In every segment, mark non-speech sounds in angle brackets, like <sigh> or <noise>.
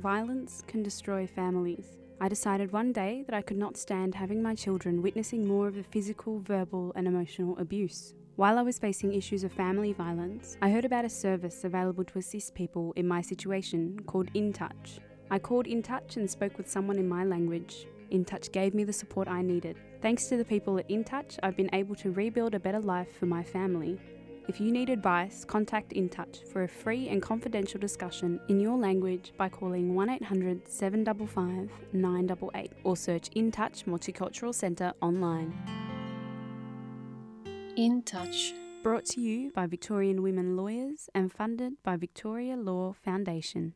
violence can destroy families. I decided one day that I could not stand having my children witnessing more of the physical, verbal, and emotional abuse. While I was facing issues of family violence, I heard about a service available to assist people in my situation called InTouch. I called InTouch and spoke with someone in my language. InTouch gave me the support I needed. Thanks to the people at InTouch, I've been able to rebuild a better life for my family. If you need advice, contact InTouch for a free and confidential discussion in your language by calling 1 800 755 988 or search InTouch Multicultural Centre online. In Touch. Brought to you by Victorian Women Lawyers and funded by Victoria Law Foundation.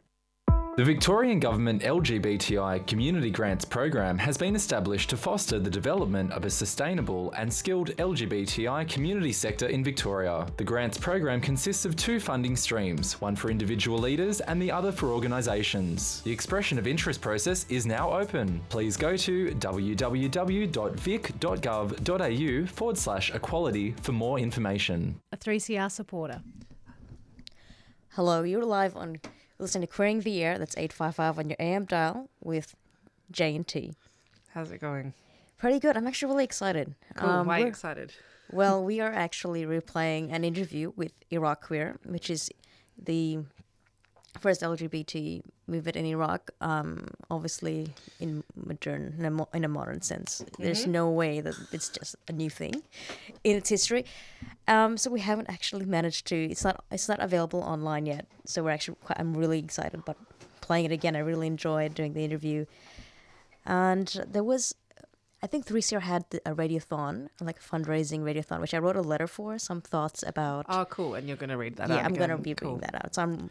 The Victorian Government LGBTI Community Grants Program has been established to foster the development of a sustainable and skilled LGBTI community sector in Victoria. The grants program consists of two funding streams, one for individual leaders and the other for organisations. The expression of interest process is now open. Please go to www.vic.gov.au forward slash equality for more information. A 3CR supporter. Hello, you're live on listening to Queering the Air. That's 855 on your AM dial with J and T. How's it going? Pretty good. I'm actually really excited. Cool. Um, Why are you excited? Well, we are actually replaying an interview with Iraq Queer, which is the first LGBT movement in Iraq. Um, obviously, in modern, in a, mo- in a modern sense, there's no way that it's just a new thing in its history. Um, so we haven't actually managed to. It's not. It's not available online yet. So we're actually. Quite, I'm really excited about playing it again. I really enjoyed doing the interview, and there was I think 3CR had a radiothon, like a fundraising radiothon, which I wrote a letter for, some thoughts about. Oh, cool. And you're going to read that yeah, out I'm going to be cool. reading that out. So I'm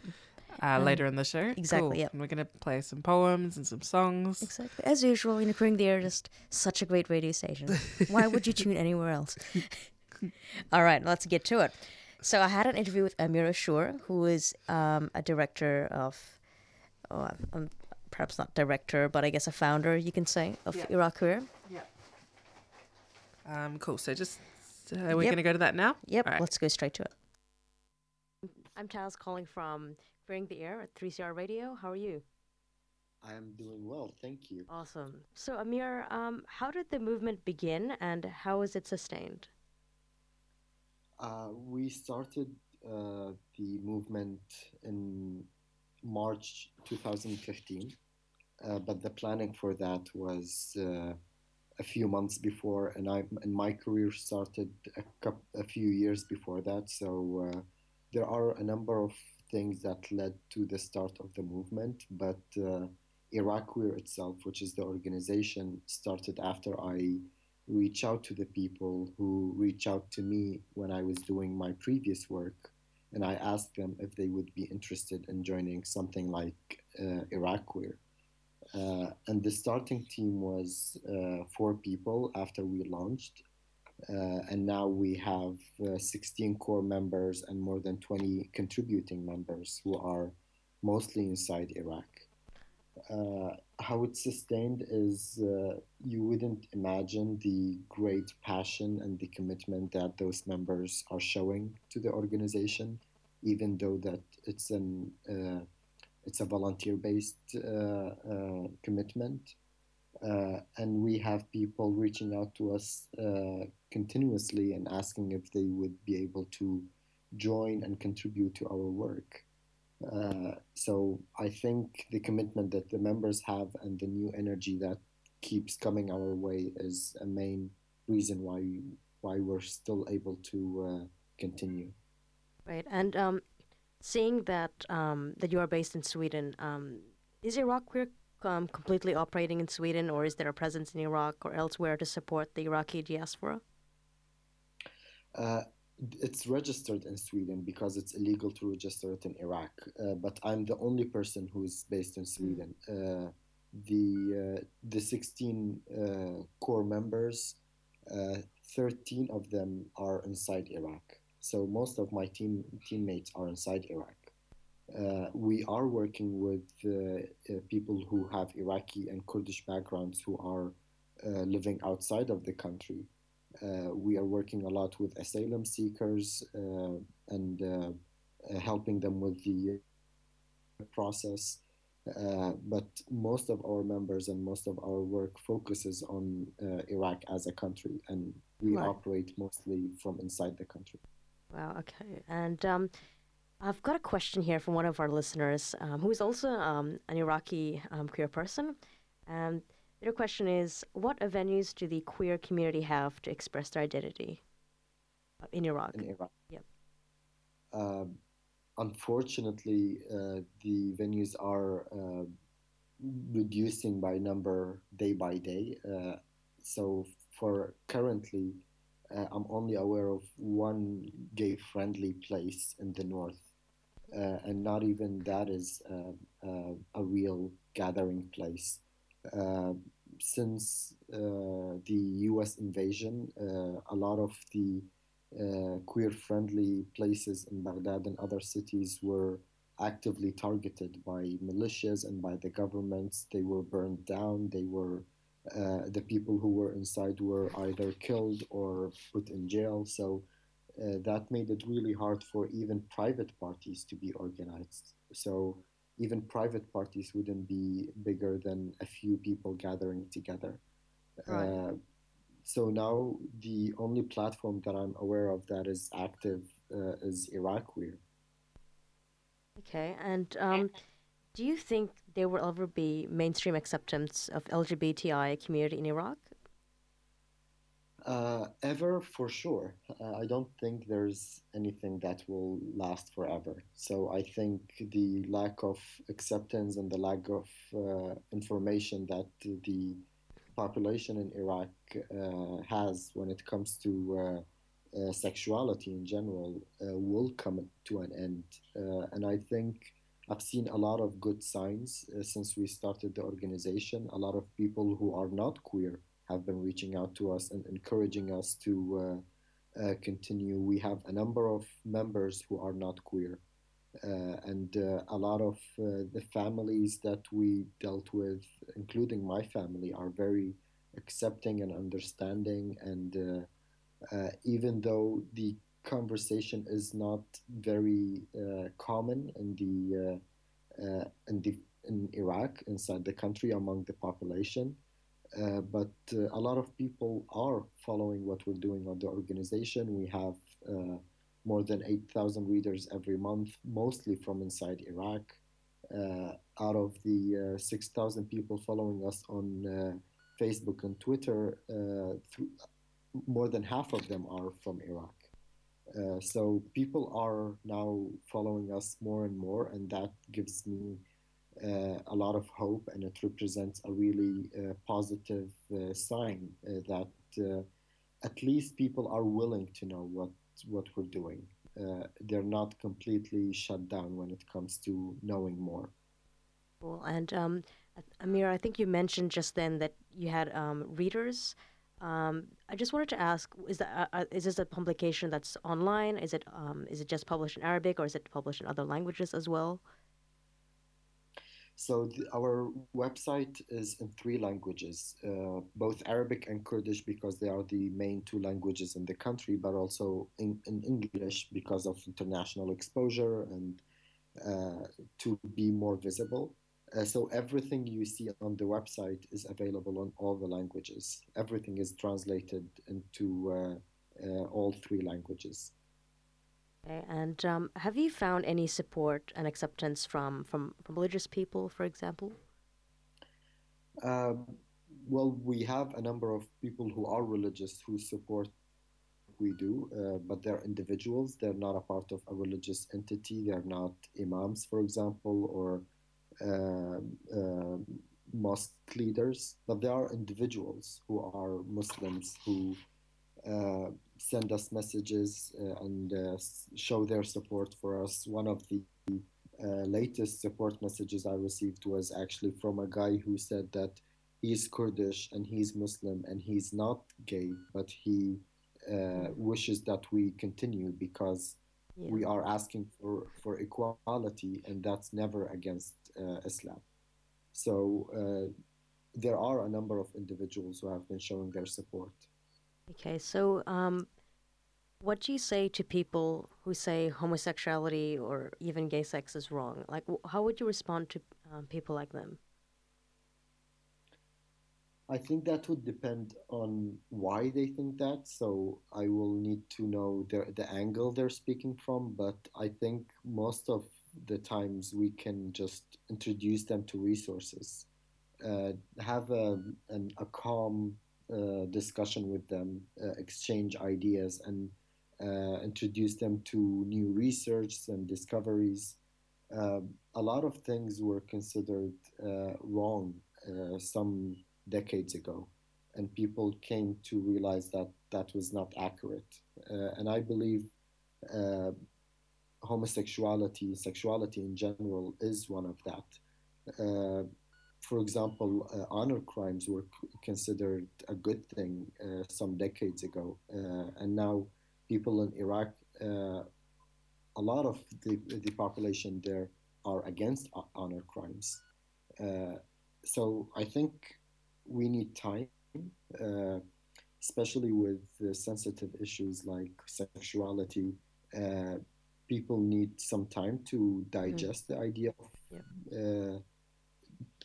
Uh, later in the show? exactly, Cool. yep. And we're going to play some poems and some songs. exactly as usual, you know, Queering the Air, just such a great radio station. Why would you <laughs> tune anywhere else? <laughs> All right, let's get to it. So I had an interview with Amir Ashur, who is um, a director of, oh, um, perhaps not director, but I guess a founder, you can say, of Yeah. Iraq Queer. Um, cool. So just, uh, we're Yep. going to go to that now? Yep, All right. let's go straight to it. I'm Taz calling from Queering the Air at 3CR Radio. How are you? I am doing well, thank you. Awesome. So, Amir, um, how did the movement begin and how is it sustained? Uh, we started uh, the movement in March 2015, uh, but the planning for that was uh, a few months before, and I and my career started a, coup a few years before that. So uh, there are a number of things that led to the start of the movement, but uh, Iraq Queer itself, which is the organization, started after I reach out to the people who reach out to me when I was doing my previous work, and I asked them if they would be interested in joining something like uh, Iraq Queer. Uh, and the starting team was uh, four people after we launched, and now we have uh, 16 core members and more than 20 contributing members who are mostly inside Iraq. Uh, how it's sustained is uh, you wouldn't imagine the great passion and the commitment that those members are showing to the organization, even though that it's an uh, it's a volunteer-based uh, uh, commitment. Uh, and we have people reaching out to us uh, continuously and asking if they would be able to join and contribute to our work. Uh, so I think the commitment that the members have and the new energy that keeps coming our way is a main reason why why we're still able to uh, continue. Right. And um, seeing that um, that you are based in Sweden, um, is Iraq Queer um, completely operating in Sweden, or is there a presence in Iraq or elsewhere to support the Iraqi diaspora? Uh, it's registered in Sweden because it's illegal to register it in Iraq. Uh, but I'm the only person who is based in Sweden. Uh, the uh, the 16 uh, core members, uh, 13 of them are inside Iraq. So most of my team teammates are inside Iraq. Uh, we are working with people who have Iraqi and Kurdish backgrounds who are uh, living outside of the country. Uh, we are working a lot with asylum seekers uh, and uh, helping them with the process. Uh, but most of our members and most of our work focuses on uh, Iraq as a country, and we Right. operate mostly from inside the country. Wow. Okay. And um, I've got a question here from one of our listeners, um, who is also um, an Iraqi um, queer person. And their question is, what venues do the queer community have to express their identity in Iraq? in Iraq. Yep. Um, unfortunately, uh, the venues are uh, reducing by number day by day. Uh, so for currently, uh, I'm only aware of one gay-friendly place in the north, uh, and not even that is uh, uh, a real gathering place. Uh, since uh, the U.S. invasion, uh, a lot of the uh, queer friendly places in Baghdad and other cities were actively targeted by militias and by the governments. They were burned down. They were uh, the people who were inside were either killed or put in jail. So uh, that made it really hard for even private parties to be organized. So even private parties wouldn't be bigger than a few people gathering together. Right. Uh, so now the only platform that I'm aware of that is active uh, is Iraq Queer. Okay. And um, do you think there will ever be mainstream acceptance of LGBTI community in Iraq? Uh, ever for sure. Uh, I don't think there's anything that will last forever. So I think the lack of acceptance and the lack of uh, information that the population in Iraq uh, has when it comes to uh, uh, sexuality in general will come to an end. And I think I've seen a lot of good signs since we started the organization. A lot of people who are not queer have been reaching out to us and encouraging us to uh, uh, continue. We have a number of members who are not queer. Uh, and uh, a lot of uh, the families that we dealt with, including my family, are very accepting and understanding. And uh, even though the conversation is not very common in the in the in Iraq inside the country among the population, uh, but uh, a lot of people are following what we're doing on the organization. We have uh, more than 8,000 readers every month, mostly from inside Iraq. Uh, out of the uh, 6,000 people following us on Facebook and Twitter, th- more than half of them are from Iraq. So people are now following us more and more, and that gives me a lot of hope, and it represents a really uh, positive uh, sign uh, that uh, at least people are willing to know what what we're doing. Uh, they're not completely shut down when it comes to knowing more. Cool. And um, Amir, I think you mentioned just then that you had um, readers. Um, I just wanted to ask: Is that uh, uh, is this a publication that's online? Is it um, is it just published in Arabic, or is it published in other languages as well? So the, our website is in three languages, uh, both Arabic and Kurdish because they are the main two languages in the country, but also in, in English because of international exposure and uh, to be more visible. Uh, so everything you see on the website is available on all the languages. Everything is translated into uh, uh, all three languages. Okay. And um, have you found any support and acceptance from from, from religious people, for example? Um, well, we have a number of people who are religious who support we do, uh, but they're individuals. They're not a part of a religious entity. They're not imams, for example, or uh, uh, mosque leaders, but they are individuals who are Muslims who uh, send us messages uh, and uh, show their support for us. One of the uh, latest support messages I received was actually from a guy who said that he's Kurdish and he's Muslim and he's not gay, but he uh, wishes that we continue because Yeah. we are asking for, for equality and that's never against uh, Islam. So uh, there are a number of individuals who have been showing their support. Okay. So, um, what do you say to people who say homosexuality or even gay sex is wrong? Like, how would you respond to um, people like them? I think that would depend on why they think that. So I will need to know the, the angle they're speaking from. But I think most of the times we can just introduce them to resources, uh, have a, an, a calm discussion with them, uh, exchange ideas, and uh, introduce them to new research and discoveries. Uh, a lot of things were considered uh, wrong some decades ago, and people came to realize that that was not accurate. Uh, and I believe uh, homosexuality, sexuality in general, is one of that. Uh, for example, uh, honor crimes were considered a good thing uh, some decades ago, uh, and now people in Iraq, a lot of the, the population there are against honor crimes. so I think we need time, uh, especially with sensitive issues like sexuality. Uh, people need some time to digest mm-hmm. the idea of yeah.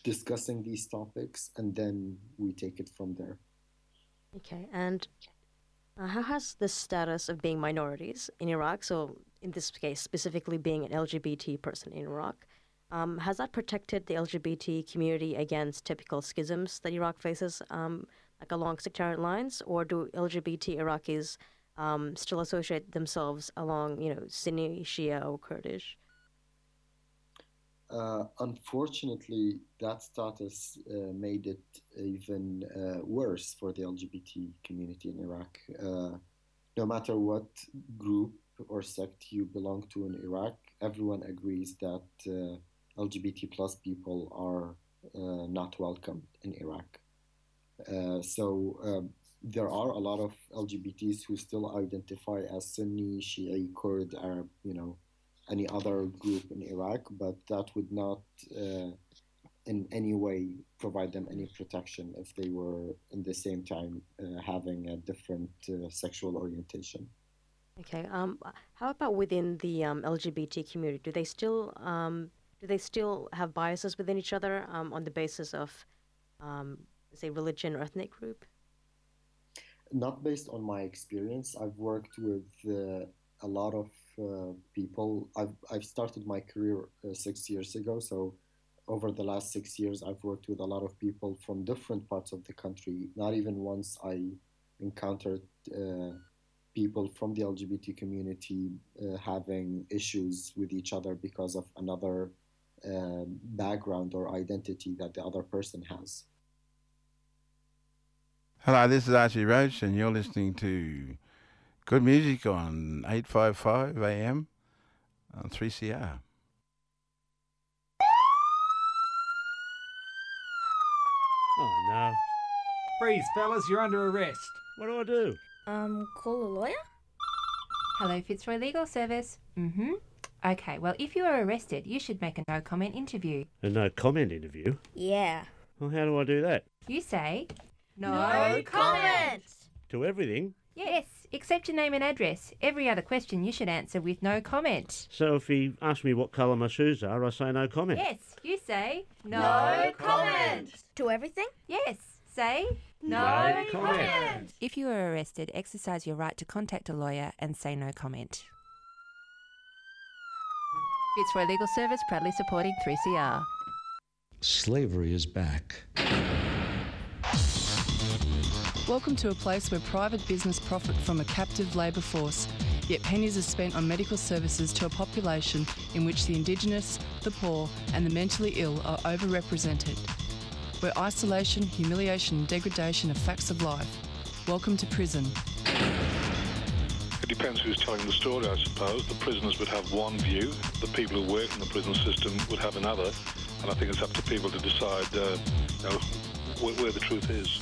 Discussing these topics, and then we take it from there. Okay, and uh, how has the status of being minorities in Iraq, so in this case specifically being an LGBT person in Iraq, um, has that protected the LGBT community against typical schisms that Iraq faces, um, like along sectarian lines, or do LGBT Iraqis um, still associate themselves along, you know, Sunni, Shia, or Kurdish? Uh, unfortunately, that status uh, made it even uh, worse for the LGBT community in Iraq. Uh, no matter what group or sect you belong to in Iraq, everyone agrees that uh, LGBT plus people are uh, not welcome in Iraq. So um, there are a lot of LGBTs who still identify as Sunni, Shi'i, Kurd, Arab, you know, any other group in Iraq, but that would not uh, in any way provide them any protection if they were in the same time uh, having a different uh, sexual orientation. Okay. Um, how about within the um, LGBT community? Do they still um, do they still have biases within each other um, on the basis of, um, say, religion or ethnic group? Not based on my experience. I've worked with uh, a lot of uh, people. I've, I've started my career uh, six years ago, so over the last six years, I've worked with a lot of people from different parts of the country. Not even once I encountered uh, people from the LGBT community uh, having issues with each other because of another uh, background or identity that the other person has. Hello, this is Archie Roach, and you're listening to good music on 855 AM on 3CR. Oh, no. Freeze, fellas, you're under arrest. What do I do? Um, call a lawyer? Hello, Fitzroy Legal Service. Mm hmm. Okay, well, if you are arrested, you should make a no comment interview. A no comment interview? Yeah. Well, how do I do that? You say, No, no comment! To everything? Yes, except your name and address. Every other question you should answer with no comment. So if he asks me what colour my shoes are, I say no comment? Yes, you say, No, no comment! To everything? Yes, say, No, no comment. comment! If you are arrested, exercise your right to contact a lawyer and say no comment. Fitzroy Legal Service proudly supporting 3CR. Slavery is back. Welcome to a place where private business profit from a captive labour force, yet pennies are spent on medical services to a population in which the Indigenous, the poor, and the mentally ill are overrepresented. Where isolation, humiliation, and degradation are facts of life. Welcome to prison. It depends who's telling the story, I suppose. The prisoners would have one view, the people who work in the prison system would have another, and I think it's up to people to decide uh, you know, where, where the truth is.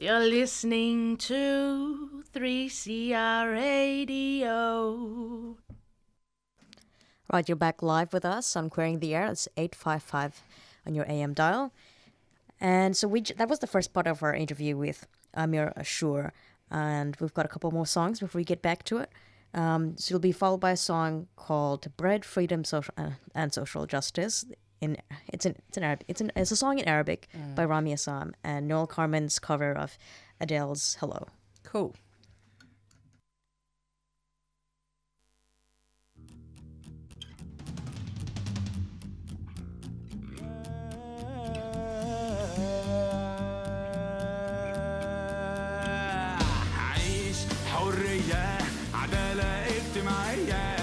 You're listening to 3CR Radio. Right, you're back live with us on Queering the Air. It's 855 on your AM dial. And so we that was the first part of our interview with Amir Ashur. And we've got a couple more songs before we get back to it. Um, so it'll be followed by a song called "Bread, Freedom, Social uh, and Social Justice." in it's an it's an Arab it's an it's a song in Arabic mm. by Ramy Essam and Noel Kharman's cover of Adele's Hello. Cool. حرية عدالة اجتماعية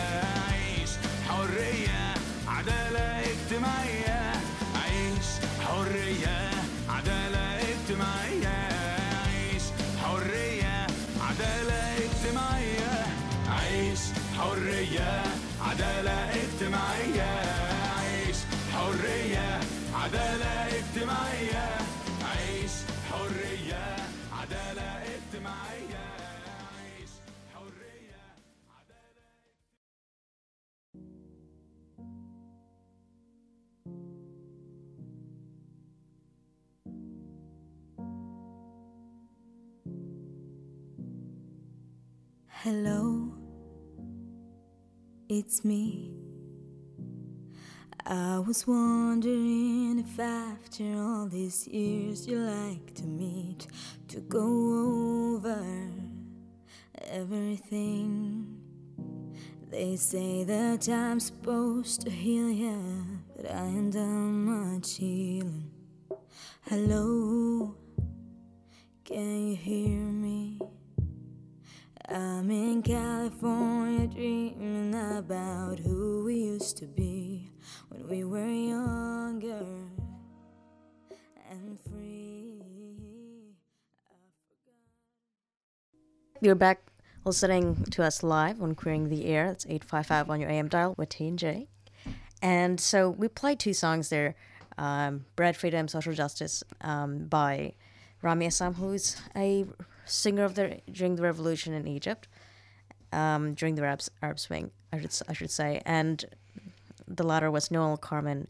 عيش حرية my end. Hello, it's me. I was wondering if after all these years you like to meet to go over everything. They say that time's supposed to heal ya, but I ain't done much healing. Hello, can you hear me? I'm in California dreaming about who we used to be when we were younger and free. You're back listening to us live on Queering the Air. That's 855 on your AM dial with T and J. And so we played two songs there um, Bread, Freedom, Social Justice um, by Ramy Essam, who's a singer of the during the revolution in Egypt, um, during the Arab, Arab Spring, I should, I should say. And the latter was Noel Kharman,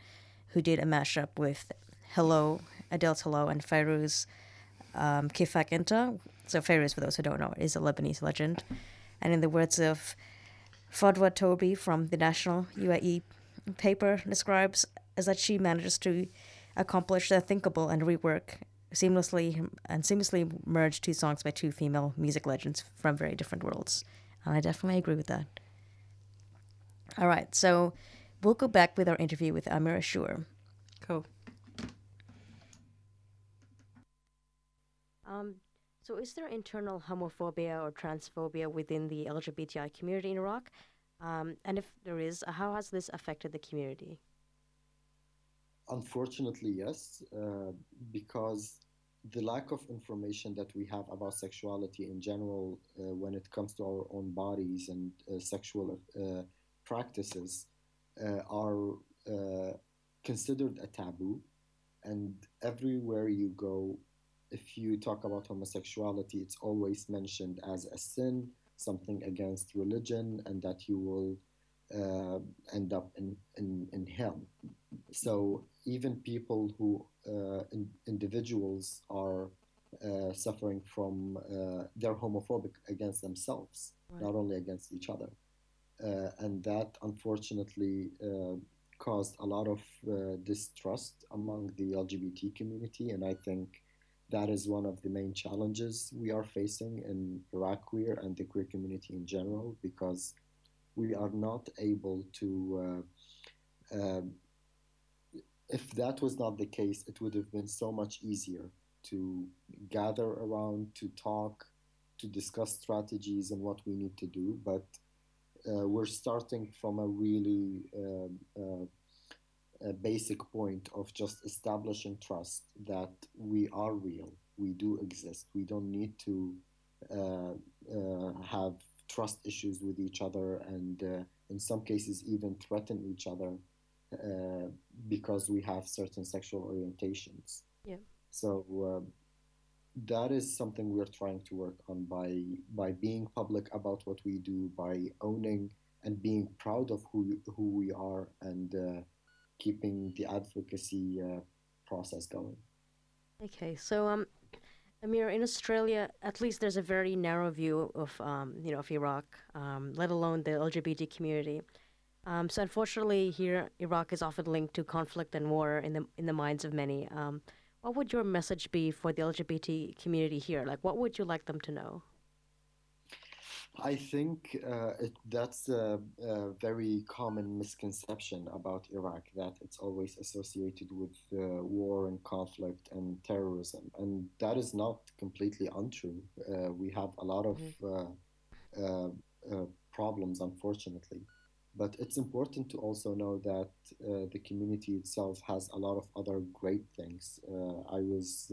who did a mashup with Hello, Adele's Hello, and Fairuz um, Kifak Inta. So Fairuz, for those who don't know, is a Lebanese legend. And in the words of Fadwa Toby from the National UAE paper, describes as that she manages to accomplish the thinkable and rework seamlessly and seamlessly merge two songs by two female music legends from very different worlds. And I definitely agree with that. All right, so we'll go back with our interview with Amir Ashur. Cool. Um, so, is there internal homophobia or transphobia within the LGBTI community in Iraq? Um, and if there is, how has this affected the community? Unfortunately, yes, uh, because the lack of information that we have about sexuality in general uh, when it comes to our own bodies and uh, sexual uh, practices uh, are uh, considered a taboo. And everywhere you go, if you talk about homosexuality, it's always mentioned as a sin, something against religion, and that you will uh, end up in, in, in hell. So even people who, uh, in, individuals, are uh, suffering from, uh, they're homophobic against themselves, Right. not only against each other. Uh, and that unfortunately uh, caused a lot of uh, distrust among the LGBT community. And I think that is one of the main challenges we are facing in Iraq queer and the queer community in general because we are not able to. Uh, um, if that was not the case, it would have been so much easier to gather around, to talk, to discuss strategies and what we need to do. But uh, we're starting from a really uh, uh, a basic point of just establishing trust that we are real, we do exist. We don't need to uh, uh, have trust issues with each other, and uh, in some cases, even threaten each other uh, because we have certain sexual orientations. Yeah. So um, that is something we're trying to work on by by being public about what we do, by owning and being proud of who who we are, and uh, keeping the advocacy uh, process going. Okay, so um, Amir, in Australia, at least there's a very narrow view of um, you know of Iraq, um, let alone the LGBT community. Um, so unfortunately, here Iraq is often linked to conflict and war in the in the minds of many. Um, what would your message be for the LGBT community here? Like, what would you like them to know? I think uh, it, that's a, a, very common misconception about Iraq that it's always associated with uh, war and conflict and terrorism, and that is not completely untrue. Uh, we have a lot of mm-hmm. problems, unfortunately, but it's important to also know that the community itself has a lot of other great things. I was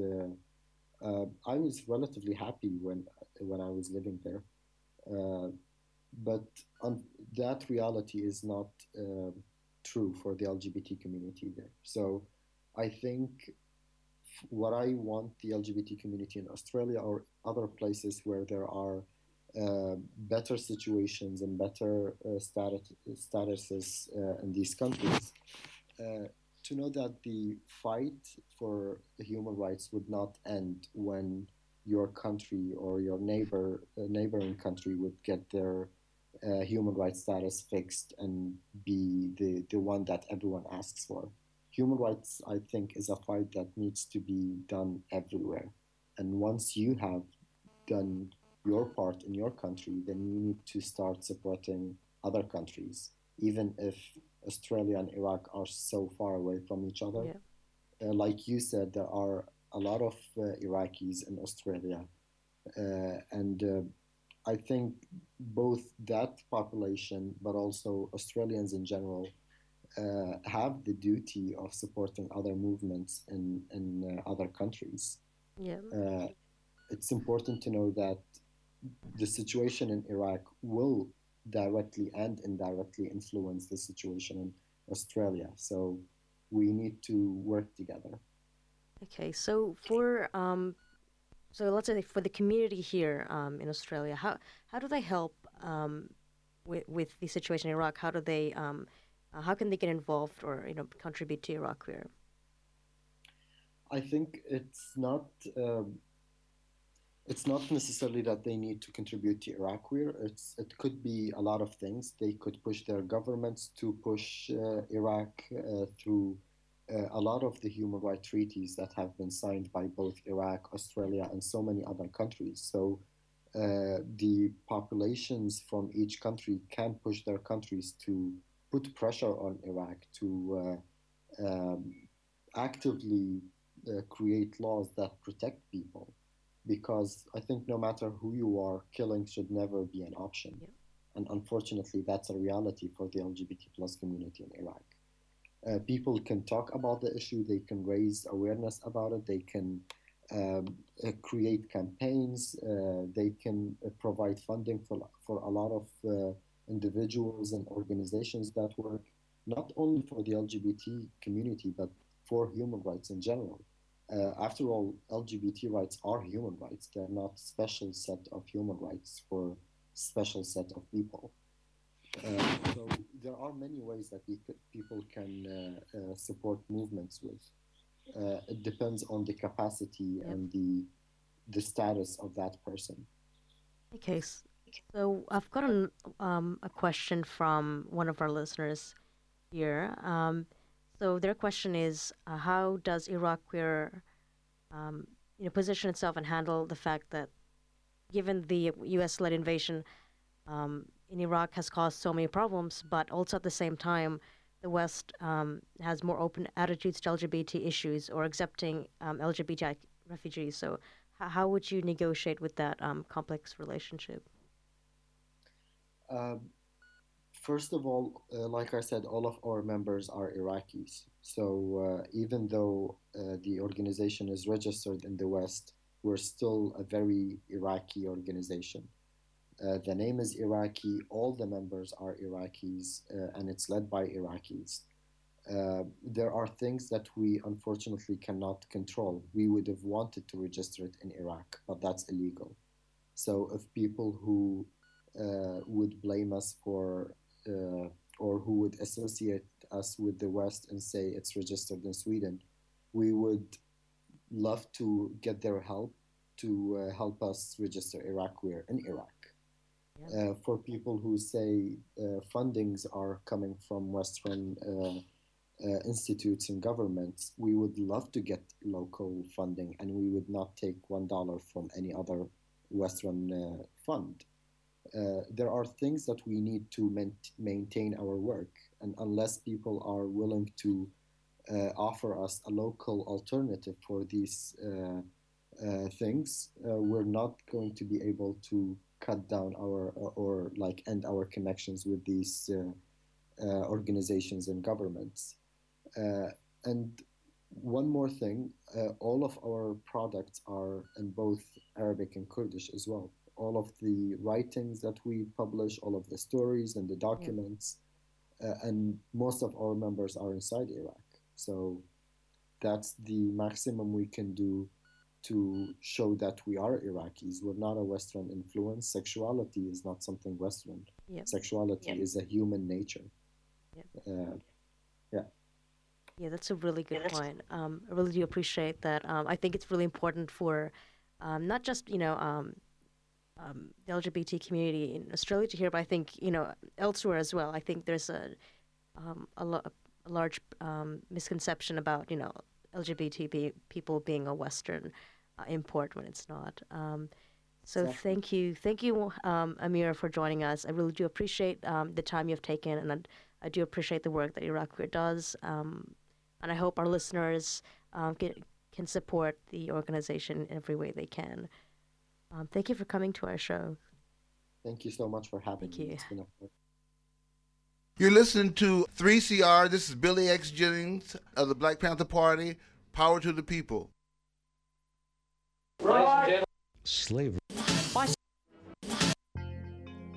I was relatively happy when when I was living there. Uh, but that reality is not uh, true for the LGBT community there. So I think what I want the LGBT community in Australia or other places where there are uh, better situations and better uh, status, statuses uh, in these countries uh, to know that the fight for human rights would not end when your country or your neighbor uh, neighboring country would get their uh, human rights status fixed and be the, the one that everyone asks for. Human rights, I think, is a fight that needs to be done everywhere. And once you have done your part in your country, then you need to start supporting other countries, even if Australia and Iraq are so far away from each other. Yeah. Uh, like you said, there are a lot of uh, Iraqis in Australia, uh, and uh, I think both that population, but also Australians in general, uh, have the duty of supporting other movements in in uh, other countries. Yeah. Uh, it's important to know that the situation in Iraq will directly and indirectly influence the situation in Australia. So we need to work together. Okay, so for um, so let's say for the community here um, in Australia, how how do they help um, with with the situation in Iraq? How do they um, uh, how can they get involved or you know contribute to Iraq Queer? I think it's not um, it's not necessarily that they need to contribute to Iraq Queer. It's it could be a lot of things. They could push their governments to push uh, Iraq uh, through uh, a lot of the human rights treaties that have been signed by both Iraq, Australia, and so many other countries. So uh, the populations from each country can push their countries to put pressure on Iraq to uh, um, actively uh, create laws that protect people. Because I think no matter who you are, killing should never be an option. Yeah. And unfortunately, that's a reality for the LGBT plus community in Iraq. Uh, people can talk about the issue, they can raise awareness about it, they can um, uh, create campaigns, uh, they can uh, provide funding for, for a lot of uh, individuals and organizations that work not only for the LGBT community, but for human rights in general. Uh, after all, LGBT rights are human rights. They're not special set of human rights for special set of people. Uh, so there are many ways that people can uh, uh, support movements with. it depends on the capacity yep. and the the status of that person. Okay, so I've got an, um, a question from one of our listeners here. Um, so their question is, uh, how does Iraq um, you know, position itself and handle the fact that, given the U.S.-led invasion, um, in Iraq has caused so many problems, but also at the same time, the West um, has more open attitudes to LGBT issues or accepting um, LGBTI refugees. So, how would you negotiate with that um, complex relationship? First of all, uh, like I said, all of our members are Iraqis. So, uh, even though uh, the organization is registered in the West, we're still a very Iraqi organization. Uh, the name is Iraqi. All the members are Iraqis, uh, and it's led by Iraqis. Uh, there are things that we unfortunately cannot control. We would have wanted to register it in Iraq, but that's illegal. So if people who uh, would blame us for uh, or who would associate us with the West and say it's registered in Sweden, we would love to get their help to uh, help us register Iraq Queer in Iraq. Uh, for people who say uh, fundings are coming from Western uh, uh, institutes and governments, we would love to get local funding and we would not take one dollar from any other Western uh, fund. Uh, there are things that we need to maintain our work, and unless people are willing to uh, offer us a local alternative for these uh, things, we're not going to be able to cut down our or, like end our connections with these organizations and governments. And one more thing, uh, all of our products are in both Arabic and Kurdish as well. All of the writings that we publish, all of the stories and the documents, uh, and most of our members are inside Iraq. So that's the maximum we can do to show that we are Iraqis. We're not a Western influence. Sexuality is not something Western. Yep. Sexuality Yep. is a human nature. Uh, yeah. Yeah, that's a really good point. Um, I really do appreciate that. Um, I think it's really important for um, not just you know um, the LGBT community in Australia to hear, but I think you know elsewhere as well. I think there's a um, a, lo- a large um, misconception about you know LGBT be- people being a Western uh, import when it's not. Um, so Exactly. thank you, thank you, um, Amir, for joining us. I really do appreciate um, the time you've taken, and I, I do appreciate the work that Iraq Queer does. Um, and I hope our listeners um, can, can support the organization in every way they can. Um, thank you for coming to our show. Thank you so much for having Thank me. you. It's been a You're listening to 3CR. This is Billy X. Jennings of the Black Panther Party. Power to the people. Slavery.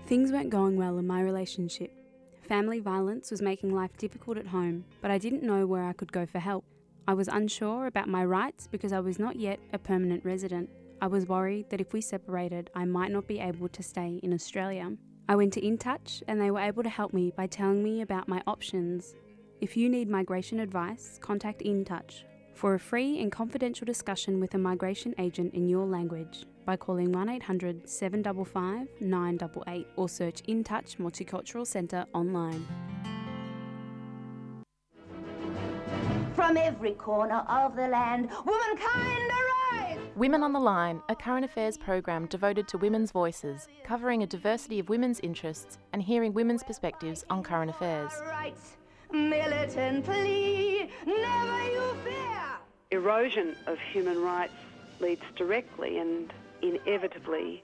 Things weren't going well in my relationship. Family violence was making life difficult at home, but I didn't know where I could go for help. I was unsure about my rights because I was not yet a permanent resident. I was worried that if we separated, I might not be able to stay in Australia. I went to InTouch and they were able to help me by telling me about my options. If you need migration advice, contact InTouch for a free and confidential discussion with a migration agent in your language by calling 1 800 755 988 or search InTouch Multicultural Centre online. From every corner of the land, womankind arise! Women on the Line, a current affairs program devoted to women's voices, covering a diversity of women's interests and hearing women's perspectives on current affairs. Rights, militantly, never you fear! Erosion of human rights leads directly and inevitably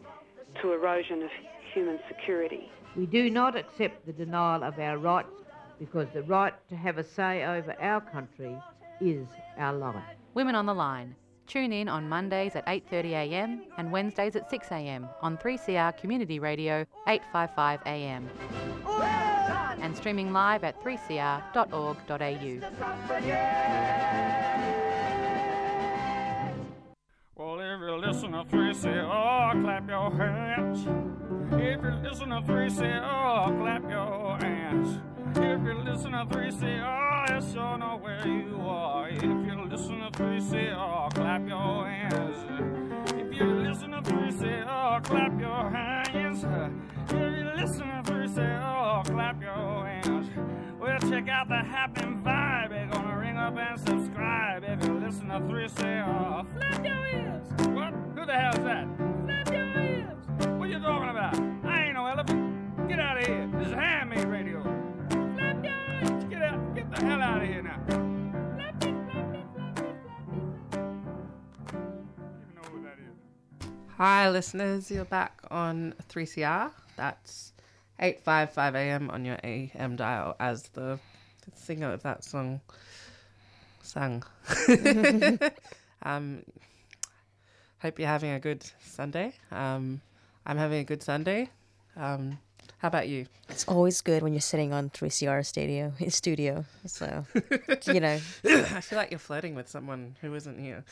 to erosion of human security. We do not accept the denial of our rights because the right to have a say over our country is our life. Women on the Line. Tune in on Mondays at 8.30am and Wednesdays at 6am on 3CR Community Radio 855am and streaming live at 3cr.org.au. Well, if you listen to 3CR, clap your hands. If you listen to 3CR, clap your hands. If you listen to 3CR, let sure know where you are. If you listen to 3CR, clap your hands. If you listen to 3CR, clap your hands. If you listen to 3CR, clap your hands. Well, check out the happening vibe. They're gonna ring up and subscribe. If you listen to 3CR, flap your ears. What? Who the hell is that? Flap your ears. What you talking about? I ain't no elephant. Get out of here. This is handmade radio. Flap your ears. Get out. Get the hell out of here now. Hi, listeners. You're back on 3CR. That's 855 AM on your AM dial as the singer of that song sang. <laughs> um, hope you're having a good Sunday. Um, I'm having a good Sunday. Um, How about you? It's always good when you're sitting on 3CR studio, studio. So, <laughs> you know. I feel like you're flirting with someone who isn't here.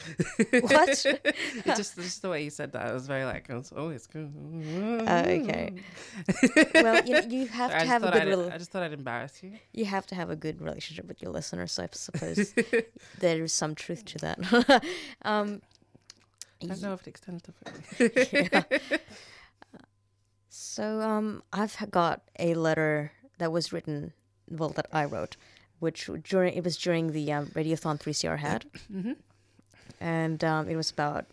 What? <laughs> it just, just the way you said that, I was very like, oh, it's always good. Oh, okay. <laughs> Well, you, know, you have to have a good I'd- I just thought I'd embarrass you. You have to have a good relationship with your listeners, so I suppose there is some truth to that. um, I don't know if it extends to Yeah. So um, I've got a letter that was written, well, that I wrote, which during it was during the um, Radiothon 3CR had, <clears throat> Mhm. and um, it was about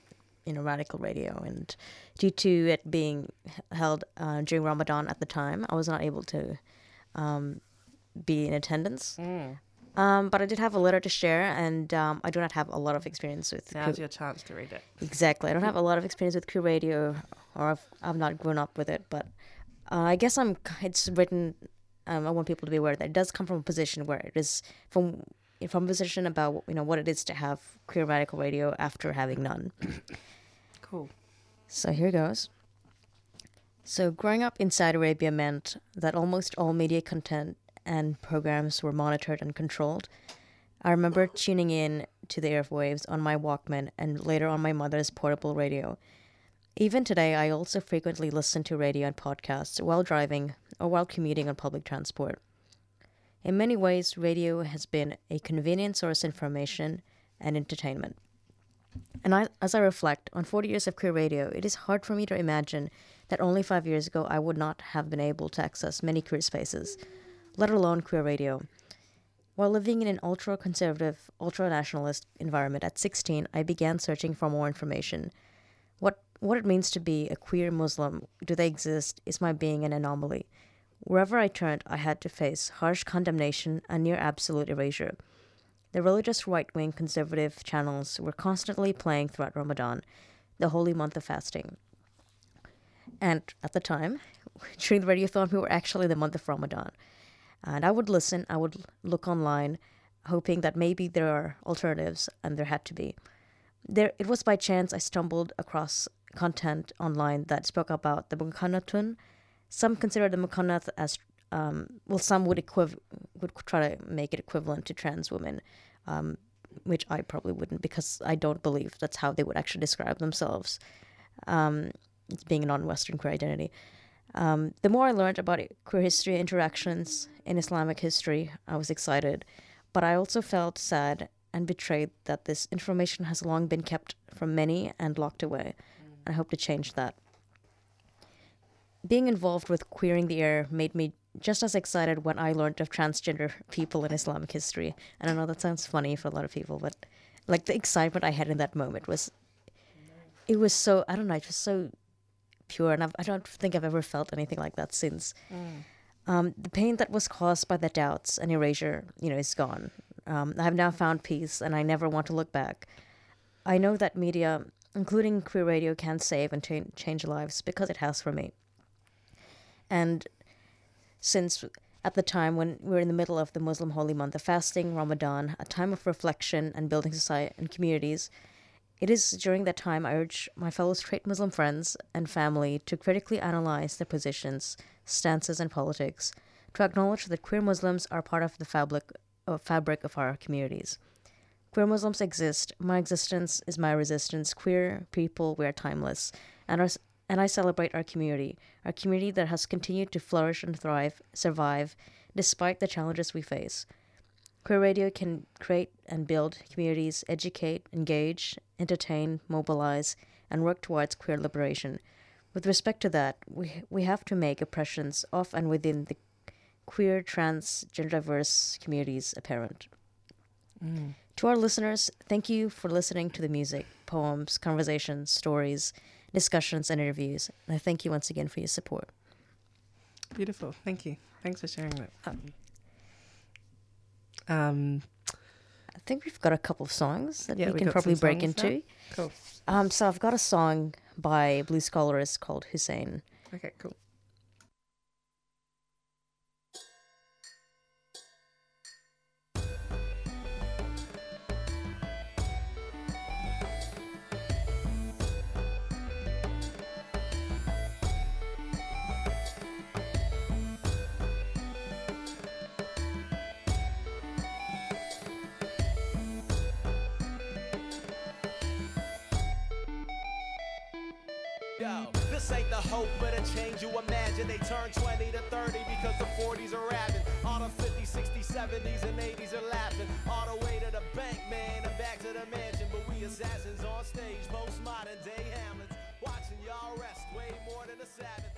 you know radical radio, and due to it being held uh, during Ramadan at the time, I was not able to um, be in attendance. Mm. Um, but I did have a letter to share, and um, I do not have a lot of experience with. Now's queer- your chance to read it. Exactly. I don't have a lot of experience with queer radio, or I've, I've not grown up with it. But uh, I guess I'm. It's written. Um, I want people to be aware that it does come from a position where it is from from a position about you know what it is to have queer radical radio after having none. <coughs> Cool. So here goes. So growing up in Saudi Arabia meant that almost all media content and programs were monitored and controlled. I remember tuning in to the airwaves on my Walkman and later on my mother's portable radio. Even today, I also frequently listen to radio and podcasts while driving or while commuting on public transport. In many ways, radio has been a convenient source of information and entertainment. And I, as I reflect on 40 years of queer radio, it is hard for me to imagine that only five years ago I would not have been able to access many queer spaces, let alone queer radio. While living in an ultra conservative, ultra nationalist environment at 16, I began searching for more information. What, what it means to be a queer Muslim, do they exist, is my being an anomaly. Wherever I turned, I had to face harsh condemnation and near absolute erasure. The religious right wing conservative channels were constantly playing throughout Ramadan, the holy month of fasting. And at the time, <laughs> during the radiothon, we were actually the month of Ramadan. And I would listen, I would look online, hoping that maybe there are alternatives, and there had to be. There, it was by chance I stumbled across content online that spoke about the Mukhannathun. Some consider the Mukhannath as, um, well, some would equiv- would try to make it equivalent to trans women, um, which I probably wouldn't because I don't believe that's how they would actually describe themselves. Um, it's being a non-Western queer identity. Um, the more I learned about queer history interactions in Islamic history, I was excited, but I also felt sad and betrayed that this information has long been kept from many and locked away. And I hope to change that. Being involved with Queering the Air made me just as excited when I learned of transgender people in Islamic history. And I know that sounds funny for a lot of people, but like the excitement I had in that moment was, it was so, I don't know, it was so pure. And I've, I don't think I've ever felt anything like that since. Um, the pain that was caused by the doubts and erasure, you know, is gone. Um, I have now found peace, and I never want to look back. I know that media, including queer radio, can save and cha- change lives because it has for me. And since at the time when we were in the middle of the Muslim holy month of fasting, Ramadan, a time of reflection and building society and communities, it is during that time I urge my fellow straight Muslim friends and family to critically analyze their positions, stances, and politics, to acknowledge that queer Muslims are part of the fabric, uh, fabric of our communities. Queer Muslims exist. My existence is my resistance. Queer people, we are timeless. And, our, and I celebrate our community, our community that has continued to flourish and thrive, survive, despite the challenges we face. Queer radio can create and build communities, educate, engage, entertain, mobilize, and work towards queer liberation. With respect to that, we, we have to make oppressions of and within the queer, trans, gender diverse communities apparent. Mm. To our listeners, thank you for listening to the music, poems, conversations, stories, discussions, and interviews. And I thank you once again for your support. Beautiful. Thank you. Thanks for sharing that. Um, I think we've got a couple of songs that Yeah, we we can probably break songs now. into. Cool. Um, so I've got a song by Blue Scholars called Hussein. okay, cool. Turn 20 to 30 because the 40s are rapping. All the 50s, 60s, 70s, and 80s are laughing. All the way to the bank, man, and back to the mansion. But we assassins on stage, most modern day Hamlets. Watching y'all rest way more than a Sabbath.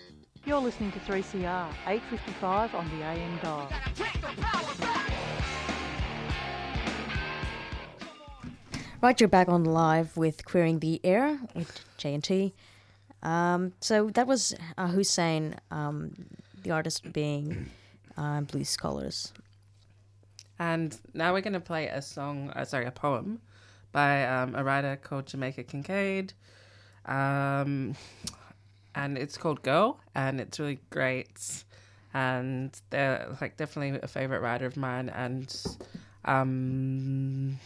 You're listening to 3CR, 855 on the AM dial. Right, you're back on live with Queering the Air with J&T. Um, so that was uh, Hussein, um, the artist being uh, Blue Scholars. And now we're going to play a song, uh, sorry, a poem by um, a writer called Jamaica Kincaid. Um, and it's called Girl, and it's really great. And they're like definitely a favorite writer of mine. And um,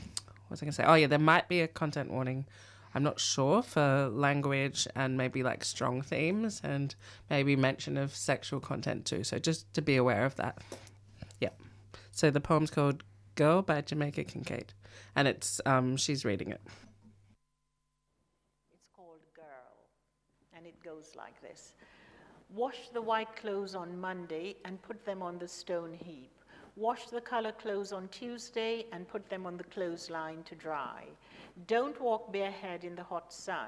what was I to say? Oh, yeah, there might be a content warning. I'm not sure for language and maybe like strong themes and maybe mention of sexual content too. So just to be aware of that. Yeah. So the poem's called Girl by Jamaica Kincaid. And it's um she's reading it. It's called Girl, and it goes like this Wash the white clothes on Monday and put them on the stone heap. Wash the color clothes on Tuesday and put them on the clothesline to dry. Don't walk barehead in the hot sun.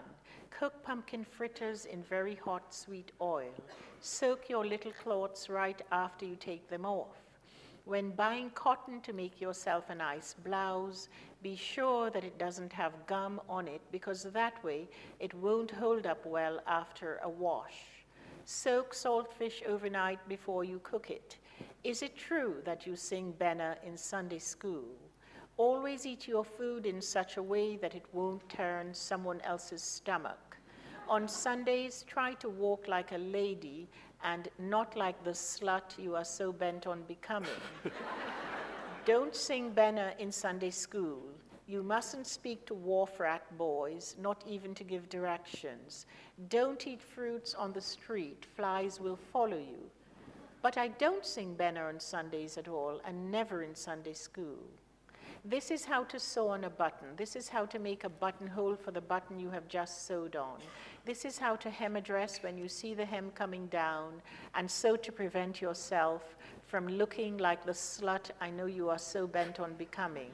Cook pumpkin fritters in very hot, sweet oil. Soak your little cloths right after you take them off. When buying cotton to make yourself a nice blouse, be sure that it doesn't have gum on it because that way it won't hold up well after a wash. Soak saltfish overnight before you cook it. Is it true that you sing Benna in Sunday school? Always eat your food in such a way that it won't turn someone else's stomach. On Sundays, try to walk like a lady and not like the slut you are so bent on becoming. <laughs> Don't sing Benna in Sunday school. You mustn't speak to wharf rat boys, not even to give directions. Don't eat fruits on the street, flies will follow you. But I don't sing Benna on Sundays at all, and never in Sunday school. This is how to sew on a button. This is how to make a buttonhole for the button you have just sewed on. This is how to hem a dress when you see the hem coming down, and so to prevent yourself from looking like the slut I know you are so bent on becoming.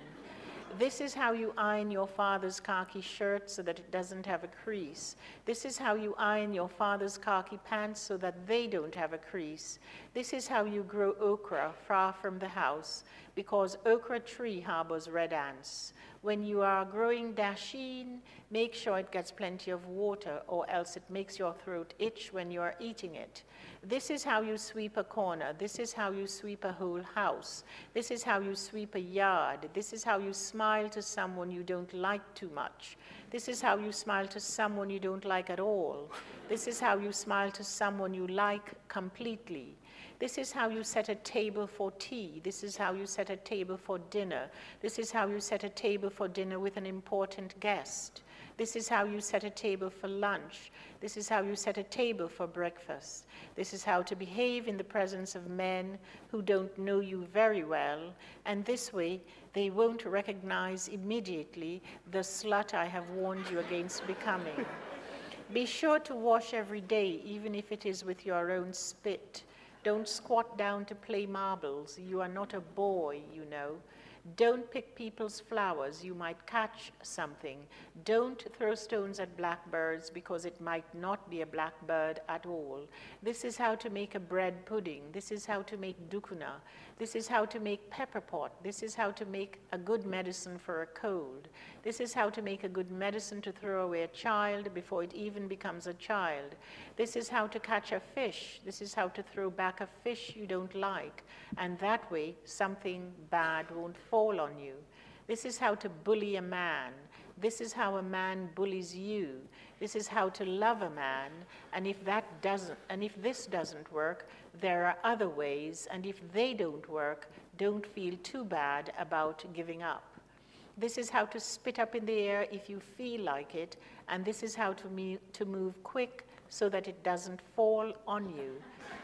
This is how you iron your father's khaki shirt so that it doesn't have a crease. This is how you iron your father's khaki pants so that they don't have a crease. This is how you grow okra far from the house because okra tree harbors red ants. When you are growing dasheen, make sure it gets plenty of water or else it makes your throat itch when you are eating it. This is how you sweep a corner. This is how you sweep a whole house. This is how you sweep a yard. This is how you smile to someone you don't like too much. This is how you smile to someone you don't like at all. This is how you smile to someone you like completely. This is how you set a table for tea. This is how you set a table for dinner. This is how you set a table for dinner with an important guest. This is how you set a table for lunch. This is how you set a table for breakfast. This is how to behave in the presence of men who don't know you very well. And this way, they won't recognize immediately the slut I have warned you against becoming. Be sure to wash every day, even if it is with your own spit. Don't squat down to play marbles. You are not a boy, you know. Don't pick people's flowers. You might catch something. Don't throw stones at blackbirds because it might not be a blackbird at all. This is how to make a bread pudding. This is how to make doukona. This is how to make pepper pot. This is how to make a good medicine for a cold. This is how to make a good medicine to throw away a child before it even becomes a child. This is how to catch a fish. This is how to throw back a fish you don't like. And that way, something bad won't fall on you. This is how to bully a man. This is how a man bullies you. This is how to love a man. And if that doesn't, and if this doesn't work, there are other ways. And if they don't work, don't feel too bad about giving up. This is how to spit up in the air if you feel like it, and this is how to, me- to move quick so that it doesn't fall on you.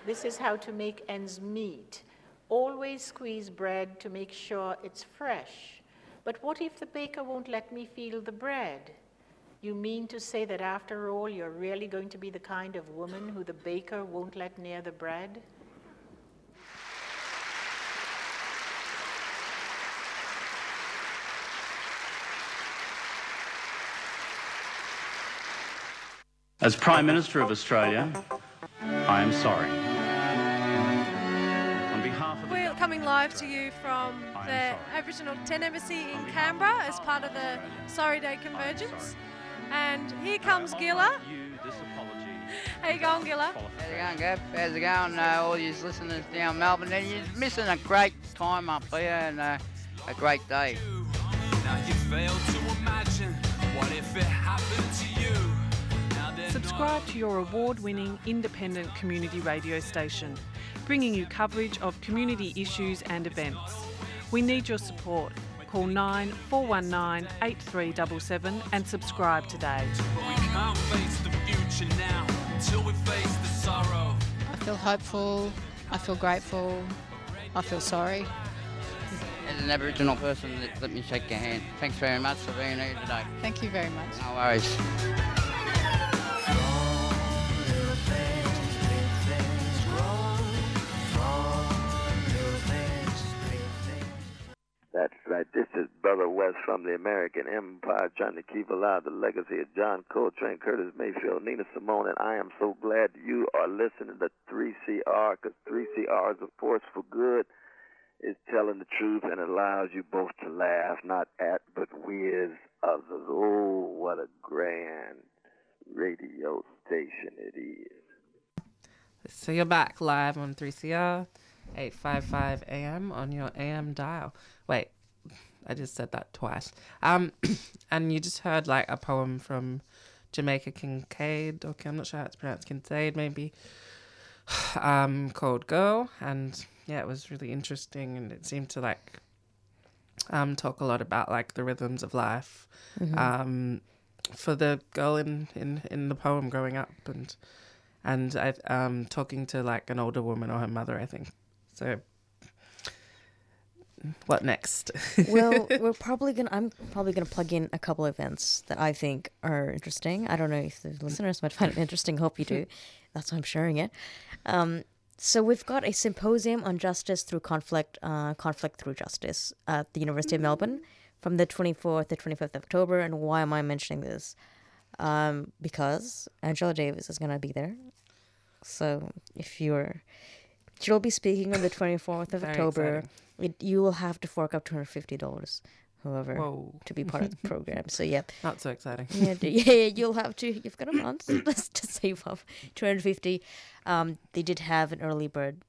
This is how to make ends meet. Always squeeze bread to make sure it's fresh. But what if the baker won't let me feel the bread? You mean to say that after all, you're really going to be the kind of woman who the baker won't let near the bread? As Prime Minister of Australia, I am sorry. Live to you from the Aboriginal Tent Embassy in Canberra as part of the Sorry Day Convergence. And here comes Gilla. How you going, Gilla? How's it going, Gav? How's it going, uh, all you listeners down Melbourne? And you're missing a great time up here and uh, a great day. Now you fail to imagine what if it happened to you. Subscribe to your award winning independent community radio station, bringing you coverage of community issues and events. We need your support. Call 9419 8377 and subscribe today. But we can't face the future now until we face the sorrow. I feel hopeful. I feel grateful. I feel sorry. As an Aboriginal person, let, let me shake your hand. Thanks very much for being here today. Thank you very much. No worries. Right. This is Brother West from the American Empire trying to keep alive the legacy of John Coltrane, Curtis Mayfield, Nina Simone, and I am so glad you are listening to 3CR because 3CR is a force for good. It's telling the truth and allows you both to laugh, not at, but with others. Oh, what a grand radio station it is. So you're back live on 3CR, 855 AM on your AM dial. Wait, I just said that twice. Um, <clears throat> and you just heard like a poem from Jamaica Kincaid. Okay, I'm not sure how it's pronounced. Kincaid, maybe. <sighs> Um, called Girl, and yeah, it was really interesting, and it seemed to like um talk a lot about like the rhythms of life. Mhm. Um, for the girl in in in the poem growing up, and and I um talking to like an older woman or her mother, I think. So, what next? <laughs> well, we're probably gonna. I'm probably gonna plug in a couple events that I think are interesting. I don't know if the listeners might find it interesting. Hope you do. <laughs> That's why I'm sharing it. Um, so we've got a symposium on justice through conflict, uh, conflict through justice at the University of Melbourne from the 24th to 25th of October. And why am I mentioning this? Um, because Angela Davis is gonna be there. So if you're, she'll be speaking on the <laughs> 24th of October. It, you will have to fork up two hundred fifty dollars, however, Whoa. to be part of the <laughs> program. So yeah, Not so exciting. Yeah, yeah, you'll have to. You've got a month <laughs> to save up two hundred fifty. Um, they did have an early bird,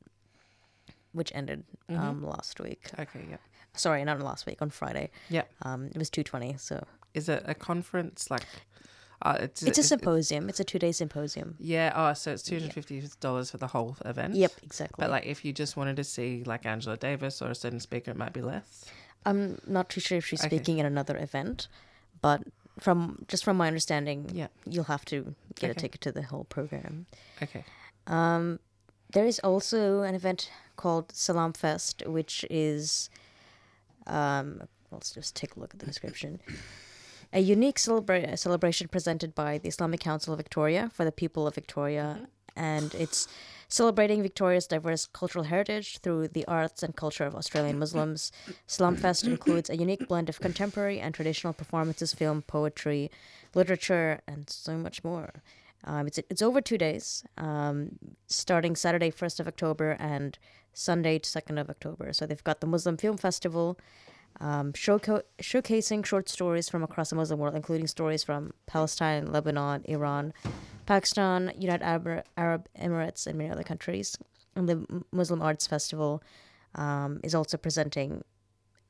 which ended Mhm. um last week. Okay, yeah. Sorry, not last week. On Friday. Yeah. Um, it was two twenty. So Is it a conference like? Uh, it's it's a it's- symposium. It's a two day symposium. Yeah. Oh, so it's two hundred fifty dollars for the whole event. Yep, exactly. But like, if you just wanted to see like Angela Davis or a certain speaker, it might be less. I'm not too sure if she's Okay. speaking at another event, but from just from my understanding, Yeah. you'll have to get a ticket to the whole program. Okay. Um, there is also an event called Salam Fest, which is, um, let's just take a look at the description. A unique celebra- celebration presented by the Islamic Council of Victoria for the people of Victoria, and it's celebrating Victoria's diverse cultural heritage through the arts and culture of Australian Muslims. Salam Fest includes a unique blend of contemporary and traditional performances, film, poetry, literature, and so much more. Um, it's it's over two days, um, starting Saturday, first of October, and Sunday, second of October. So they've got the Muslim Film Festival, um, showco- showcasing short stories from across the Muslim world, including stories from Palestine, Lebanon, Iran, Pakistan, United Arab, Arab Emirates, and many other countries. And the Muslim Arts Festival um, is also presenting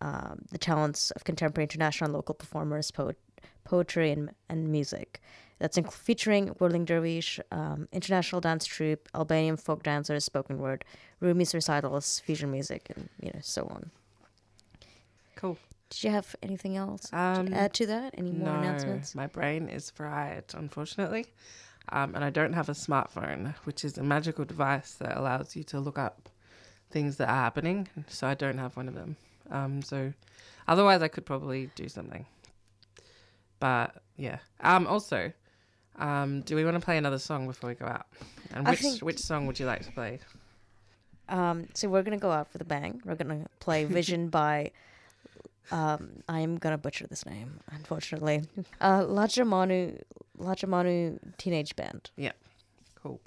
um, the talents of contemporary international and local performers, poet- poetry, and, and music. That's featuring Whirling Dervish, um, international dance troupe, Albanian folk dancers, spoken word, Rumi's recitals, fusion music, and you know so on. Cool. Did you have anything else Um, to add to that? Any more no, announcements? My brain is fried, unfortunately. Um, and I don't have a smartphone, which is a magical device that allows you to look up things that are happening. So I don't have one of them. Um, so otherwise, I could probably do something. But yeah. Um, also, um, do we want to play another song before we go out? And which think- which song would you like to play? Um, so we're gonna go out with a bang. We're gonna play <laughs> "Vision" by. Um, I'm gonna butcher this name, unfortunately. Uh, Lajamanu, Lajamanu Teenage Band. Yeah, cool.